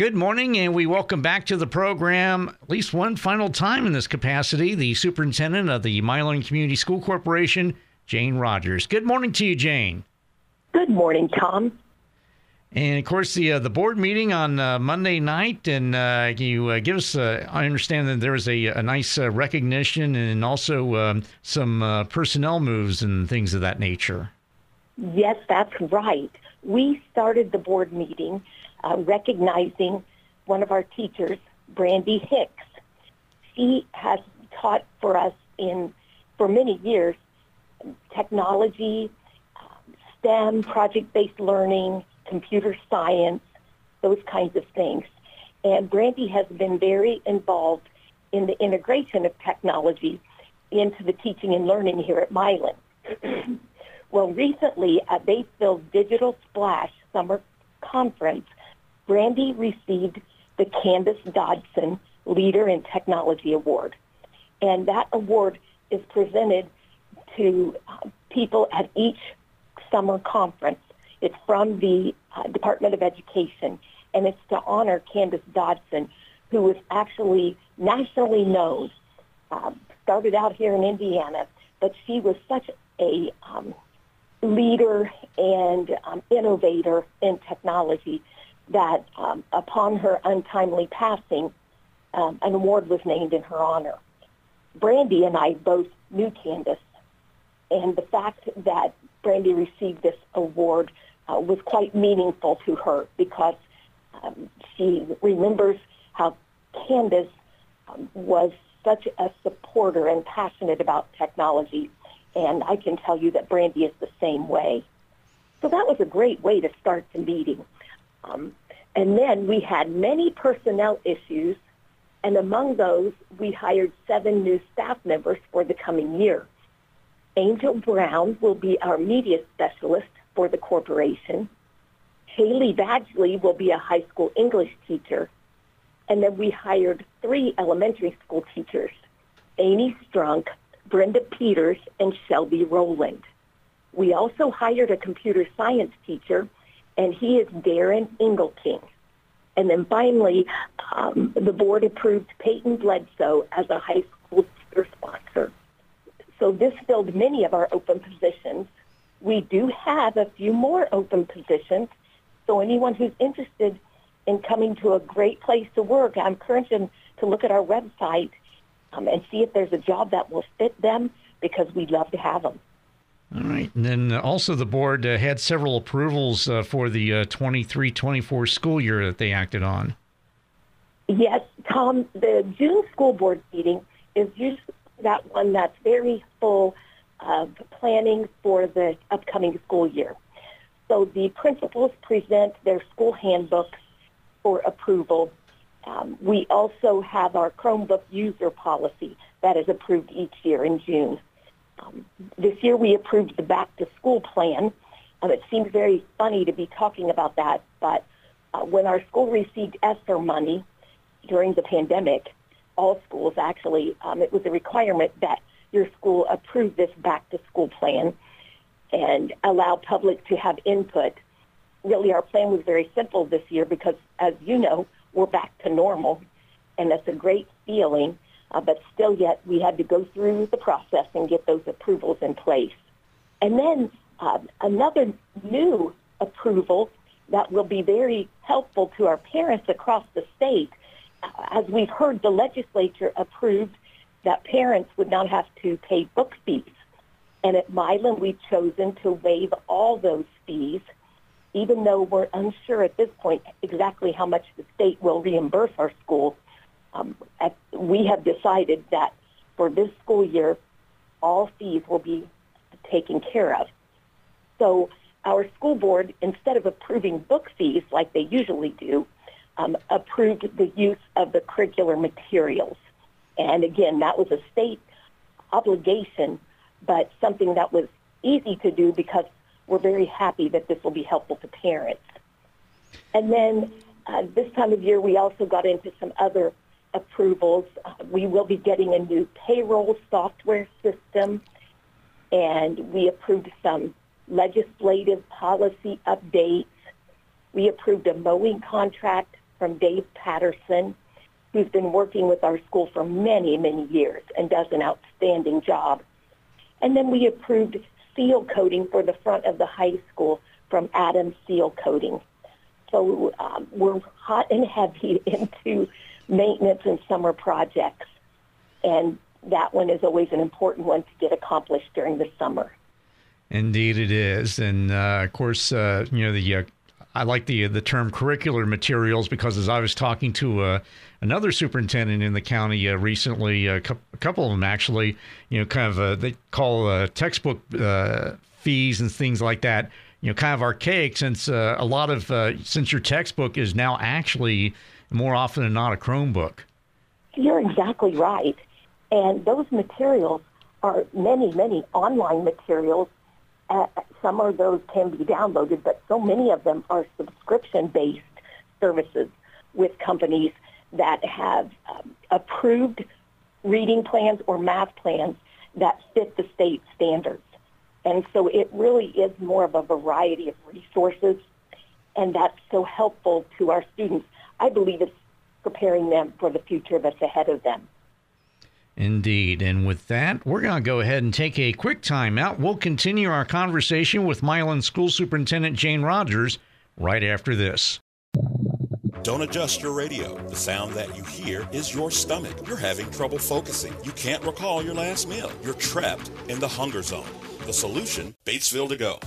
Good morning, and we welcome back to the program, at least one final time in this capacity, the superintendent of the Milan Community School Corporation, Jane Rogers. Good morning to you, Jane. Good morning, Tom. And of course, the uh, the board meeting on uh, Monday night, and uh, you uh, give us. Uh, I understand that there was a, a nice uh, recognition and also um, some personnel moves and things of that nature. Yes, that's right. We started the board meeting uh, recognizing one of our teachers, Brandy Hicks. She has taught for us in for many years technology, STEM, project-based learning, computer science, those kinds of things. And Brandy has been very involved in the integration of technology into the teaching and learning here at Milan. well, recently at Batesville's Digital Splash Summer Conference, Brandy received the Candace Dodson Leader in Technology Award. And that award is presented to uh, people at each summer conference. It's from the uh, Department of Education, and it's to honor Candace Dodson, who is actually nationally known. Uh, started out here in Indiana, but she was such a um, leader and um, innovator in technology that um, upon her untimely passing, um, an award was named in her honor. Brandy and I both knew Candace, and the fact that Brandy received this award uh, was quite meaningful to her because um, she remembers how Candace um, was such a supporter and passionate about technology, and I can tell you that Brandy is the same way. So that was a great way to start the meeting. Um, and then we had many personnel issues, and among those, we hired seven new staff members for the coming year. Angel Brown will be our media specialist for the corporation. Haley Badgley will be a high school English teacher. And then we hired three elementary school teachers, Amy Strunk, Brenda Peters, and Shelby Rowland. We also hired a computer science teacher and he is Darren Engelking. And then finally, um, the board approved Peyton Bledsoe as a high school teacher sponsor. So this filled many of our open positions. We do have a few more open positions. So anyone who's interested in coming to a great place to work, I encourage them to look at our website um, and see if there's a job that will fit them because we'd love to have them. All right. And then also the board uh, had several approvals uh, for the 23-24 uh, school year that they acted on. Yes, Tom, the June school board meeting is usually that one that's very full of planning for the upcoming school year. So the principals present their school handbooks for approval. Um, we also have our Chromebook user policy that is approved each year in June. Um, this year we approved the back to school plan. Um, it seems very funny to be talking about that, but uh, when our school received ESSER money during the pandemic, all schools actually, um, it was a requirement that your school approve this back to school plan and allow public to have input. Really, our plan was very simple this year because, as you know, we're back to normal, and that's a great feeling. Uh, but still yet we had to go through the process and get those approvals in place. And then uh, another new approval that will be very helpful to our parents across the state. Uh, as we've heard, the legislature approved that parents would not have to pay book fees. And at Milan, we've chosen to waive all those fees, even though we're unsure at this point exactly how much the state will reimburse our schools um, at, we have decided that for this school year, all fees will be taken care of. So our school board, instead of approving book fees like they usually do, um, approved the use of the curricular materials. And again, that was a state obligation, but something that was easy to do because we're very happy that this will be helpful to parents. And then uh, this time of year, we also got into some other approvals. We will be getting a new payroll software system, and we approved some legislative policy updates. We approved a mowing contract from Dave Patterson, who's been working with our school for many, many years and does an outstanding job. And then we approved seal coating for the front of the high school from Adam Seal Coating. So um, we're hot and heavy into maintenance and summer projects. And that one is always an important one to get accomplished during the summer. Indeed, it is. And uh, of course, uh, you know, the uh, I like the the term curricular materials because as I was talking to uh, another superintendent in the county uh, recently, a, cu- a, couple of them actually, you know, kind of uh, they call uh, textbook uh, fees and things like that, you know, kind of archaic since uh, a lot of since your textbook is now actually more often than not a Chromebook. You're exactly right, and those materials are many many online materials uh, some of those can be downloaded, but so many of them are subscription-based services with companies that have um, approved reading plans or math plans that fit the state standards. And so it really is more of a variety of resources, and that's so helpful to our students. I believe it's preparing them for the future that's ahead of them. Indeed. And with that, we're going to go ahead and take a quick time out. We'll continue our conversation with Milan School Superintendent Jane Rogers right after this. Don't adjust your radio. The sound that you hear is your stomach. You're having trouble focusing. You can't recall your last meal. You're trapped in the hunger zone. The solution Batesville to go.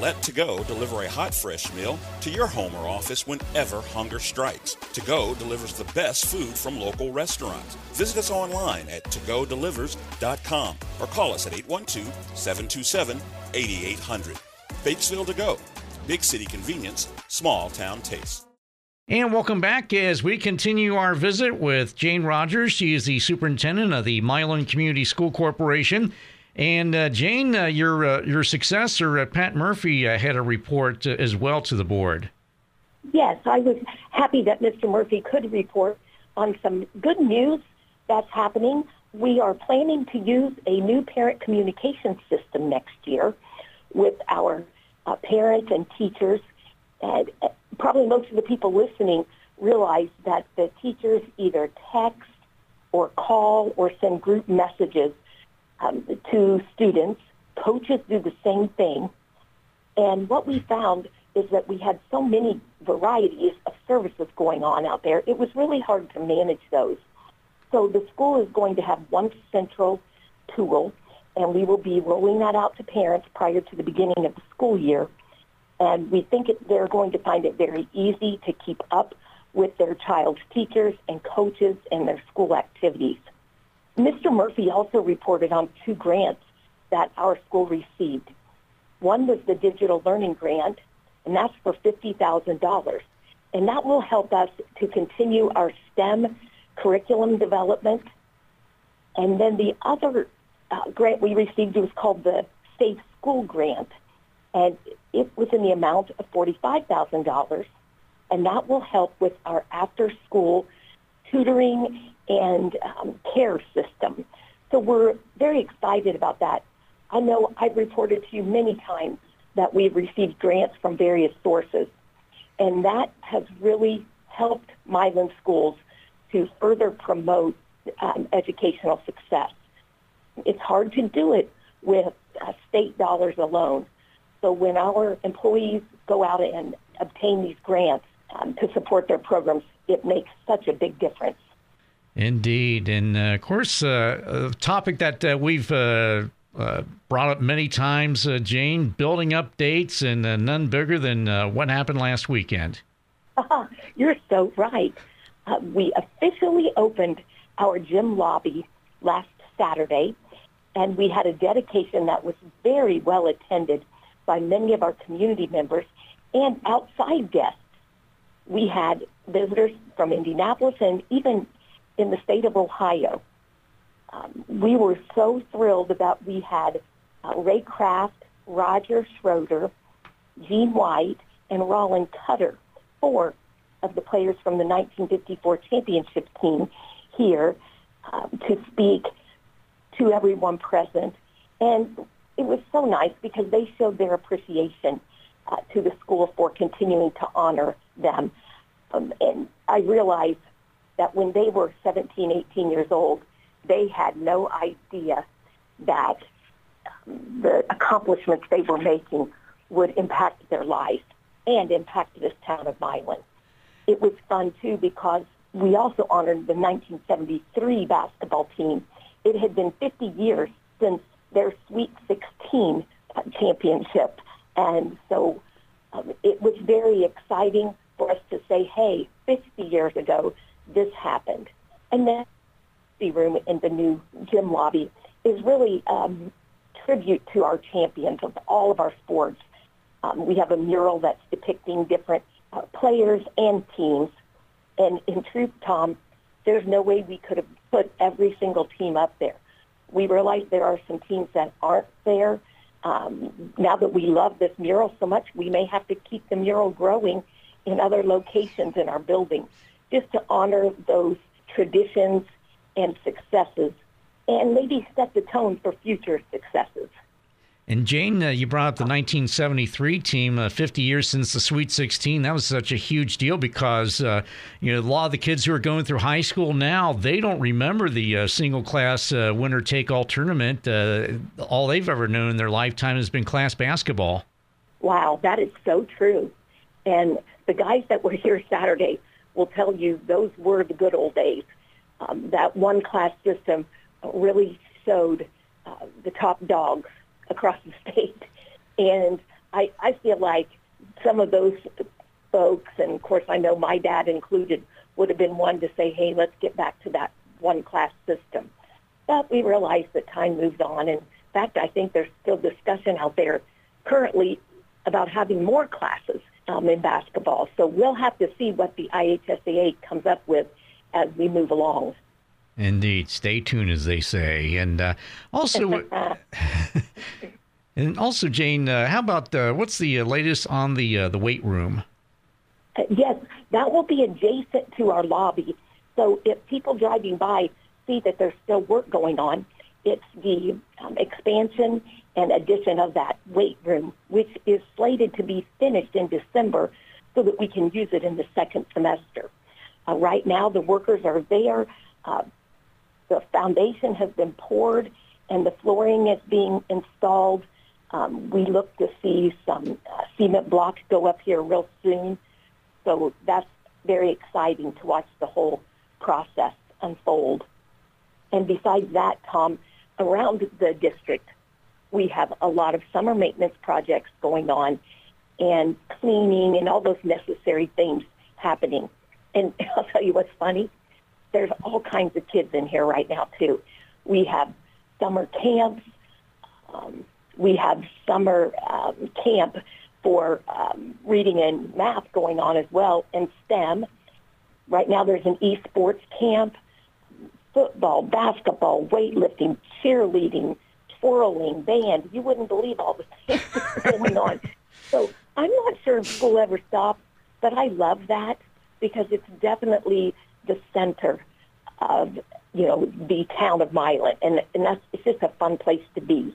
Let To Go deliver a hot, fresh meal to your home or office whenever hunger strikes. To Go delivers the best food from local restaurants. Visit us online at togodelivers.com or call us at 812 727 8800. Batesville To Go. Big city convenience, small town taste. And welcome back as we continue our visit with Jane Rogers. She is the superintendent of the Milan Community School Corporation. And uh, Jane, uh, your uh, your successor, uh, Pat Murphy, uh, had a report uh, as well to the board. Yes, I was happy that Mr. Murphy could report on some good news that's happening. We are planning to use a new parent communication system next year with our parents and teachers. And probably most of the people listening realize that the teachers either text or call or send group messages um, to students. Coaches do the same thing. And what we found is that we had so many varieties of services going on out there. It was really hard to manage those. So the school is going to have one central tool, and we will be rolling that out to parents prior to the beginning of the school year. And we think it, they're going to find it very easy to keep up with their child's teachers and coaches and their school activities. Mr. Murphy also reported on two grants that our school received. One was the digital learning grant, and that's for $50,000. And that will help us to continue our STEM curriculum development. And then the other uh, grant we received was called the Safe School Grant, and it was in the amount of $45,000. And that will help with our after-school tutoring and um, care system. So we're very excited about that. I know I've reported to you many times that we've received grants from various sources, and that has really helped Milan schools to further promote um, educational success. It's hard to do it with uh, state dollars alone. So when our employees go out and obtain these grants um, to support their programs, it makes such a big difference. Indeed. And uh, of course, uh, a topic that uh, we've uh, uh, brought up many times, uh, Jane, building updates and none bigger than what happened last weekend. You're so right. we officially opened our gym lobby last Saturday, and we had a dedication that was very well attended by many of our community members and outside guests. We had visitors from Indianapolis and even in the state of Ohio. Um, we were so thrilled that we had uh, Ray Craft, Roger Schroder, Gene White, and Rollin Cutter, four of the players from the 1954 championship team here um, to speak to everyone present. And it was so nice because they showed their appreciation uh, to the school for continuing to honor them. Um, and I realized that when they were 17, 18 years old, they had no idea that um, the accomplishments they were making would impact their life and impact this town of Milan. It was fun too because we also honored the 1973 basketball team. It had been 50 years since their Sweet 16 uh, championship. And so um, it was very exciting for us to say, hey, 50 years ago, this happened. And that room in the new gym lobby is really um, tribute to our champions of all of our sports. Um, we have a mural that's depicting different uh, players and teams. And in truth, Tom, there's no way we could have put every single team up there. We realize there are some teams that aren't there. Um, now that we love this mural so much, we may have to keep the mural growing in other locations in our building just to honor those traditions and successes and maybe set the tone for future successes. And Jane, uh, you brought up the 1973 team, uh, 50 years since the Sweet 16. That was such a huge deal because uh, you know a lot of the kids who are going through high school now they don't remember the uh, single class uh, winner take all tournament. Uh, all they've ever known in their lifetime has been class basketball. Wow, that is so true. And the guys that were here Saturday will tell you those were the good old days. Um, that one class system really showed the top dogs across the state. And I, I feel like some of those folks, and of course I know my dad included, would have been one to say, hey, let's get back to that one class system. But we realized that time moved on. And in fact, I think there's still discussion out there currently about having more classes um, in basketball. So we'll have to see what the IHSAA comes up with as we move along. Indeed. Stay tuned, as they say. And uh, also, and also, Jane, uh, how about uh, what's the uh, latest on the uh, the weight room? Uh, yes, that will be adjacent to our lobby. So if people driving by see that there's still work going on, it's the um, expansion and addition of that weight room, which is slated to be finished in December so that we can use it in the second semester. right now, the workers are there the foundation has been poured and the flooring is being installed. Um, we look to see some uh, cement blocks go up here real soon. So that's very exciting to watch the whole process unfold. And besides that, Tom, around the district, we have a lot of summer maintenance projects going on and cleaning and all those necessary things happening. And I'll tell you what's funny there's all kinds of kids in here right now too. We have summer camps. Um, we have summer um, camp for um, reading and math going on as well, and STEM. Right now, there's an esports camp, football, basketball, weightlifting, cheerleading, twirling, band. You wouldn't believe all the things going on. So I'm not sure if school ever stops, but I love that because it's definitely the center of you know the town of Milan, and and that's it's just a fun place to be.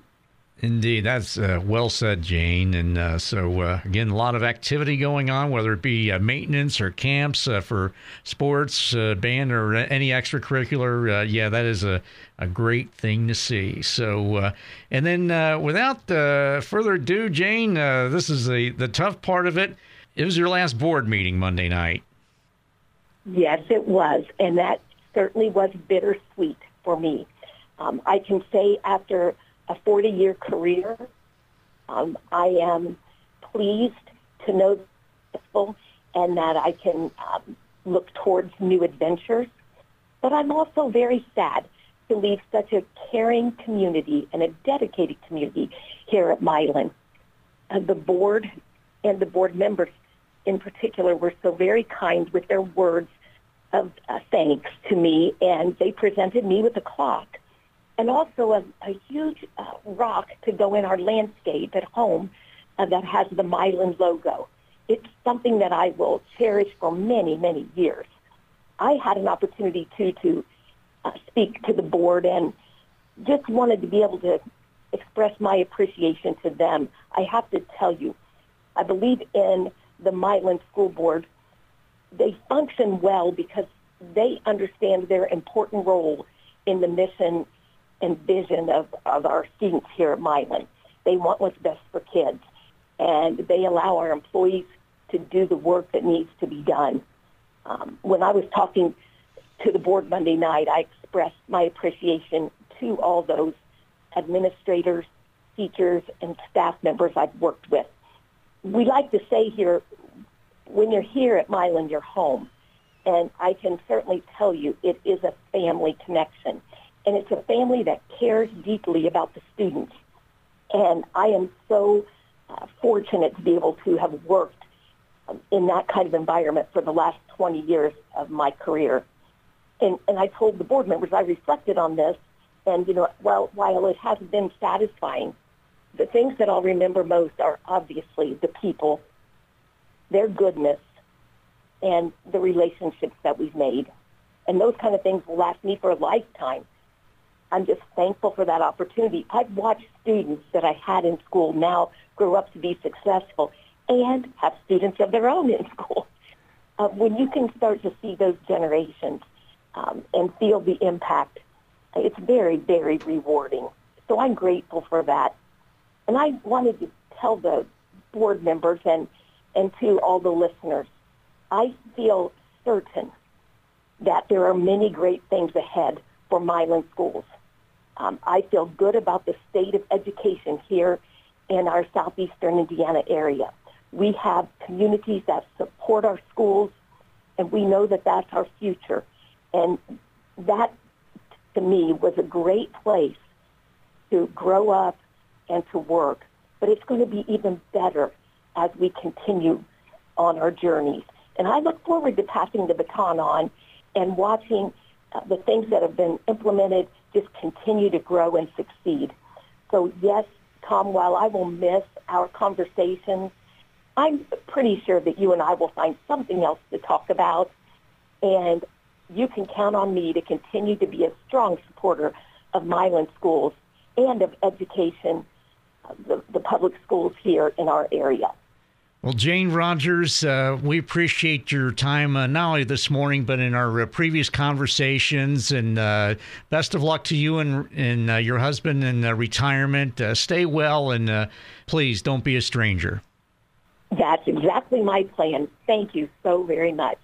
Indeed, that's uh, well said, Jane. And uh, so, uh, again, a lot of activity going on, whether it be uh, maintenance or camps uh, for sports, uh, band, or any extracurricular. yeah, that is a, a great thing to see. So, and then without further ado, Jane, this is the, the tough part of it. It was your last board meeting Monday night. Yes, it was. And that certainly was bittersweet for me. Um, I can say after a 40-year career, um, I am pleased to know successful and that I can um, look towards new adventures. But I'm also very sad to leave such a caring community and a dedicated community here at Milan. Uh, the board and the board members in particular were so very kind with their words of uh, thanks to me, and they presented me with a clock and also a, a huge uh, rock to go in our landscape at home uh, that has the Milan logo. It's something that I will cherish for many, many years. I had an opportunity too to uh, speak to the board and just wanted to be able to express my appreciation to them. I have to tell you, I believe in the Milan School Board they function well because they understand their important role in the mission and vision of, of our students here at Milan. They want what's best for kids, and they allow our employees to do the work that needs to be done. Um, when I was talking to the board Monday night, I expressed my appreciation to all those administrators, teachers, and staff members I've worked with. We like to say here, when you're here at Milan, you're home. And I can certainly tell you it is a family connection. And it's a family that cares deeply about the students. And I am so uh, fortunate to be able to have worked um, in that kind of environment for the last 20 years of my career. And, and I told the board members, I reflected on this, and, you know, well, while it has been satisfying, the things that I'll remember most are obviously the people, their goodness, and the relationships that we've made. And those kind of things will last me for a lifetime. I'm just thankful for that opportunity. I've watched students that I had in school now grow up to be successful and have students of their own in school. Uh, when you can start to see those generations um, and feel the impact, it's very, very rewarding. So I'm grateful for that. And I wanted to tell the board members and, and to all the listeners, I feel certain that there are many great things ahead for Milan schools. Um, I feel good about the state of education here in our southeastern Indiana area. We have communities that support our schools, and we know that that's our future. And that, to me, was a great place to grow up and to work. But it's going to be even better as we continue on our journeys. And I look forward to passing the baton on and watching uh, the things that have been implemented just continue to grow and succeed. So yes, Tom, while I will miss our conversations, I'm pretty sure that you and I will find something else to talk about. And you can count on me to continue to be a strong supporter of Milan schools and of education, uh, the, the public schools here in our area. Well, Jane Rogers, uh, we appreciate your time uh, not only this morning, but in our uh, previous conversations. And uh, best of luck to you and, and uh, your husband in uh, retirement. stay well and please don't be a stranger. That's exactly my plan. Thank you so very much.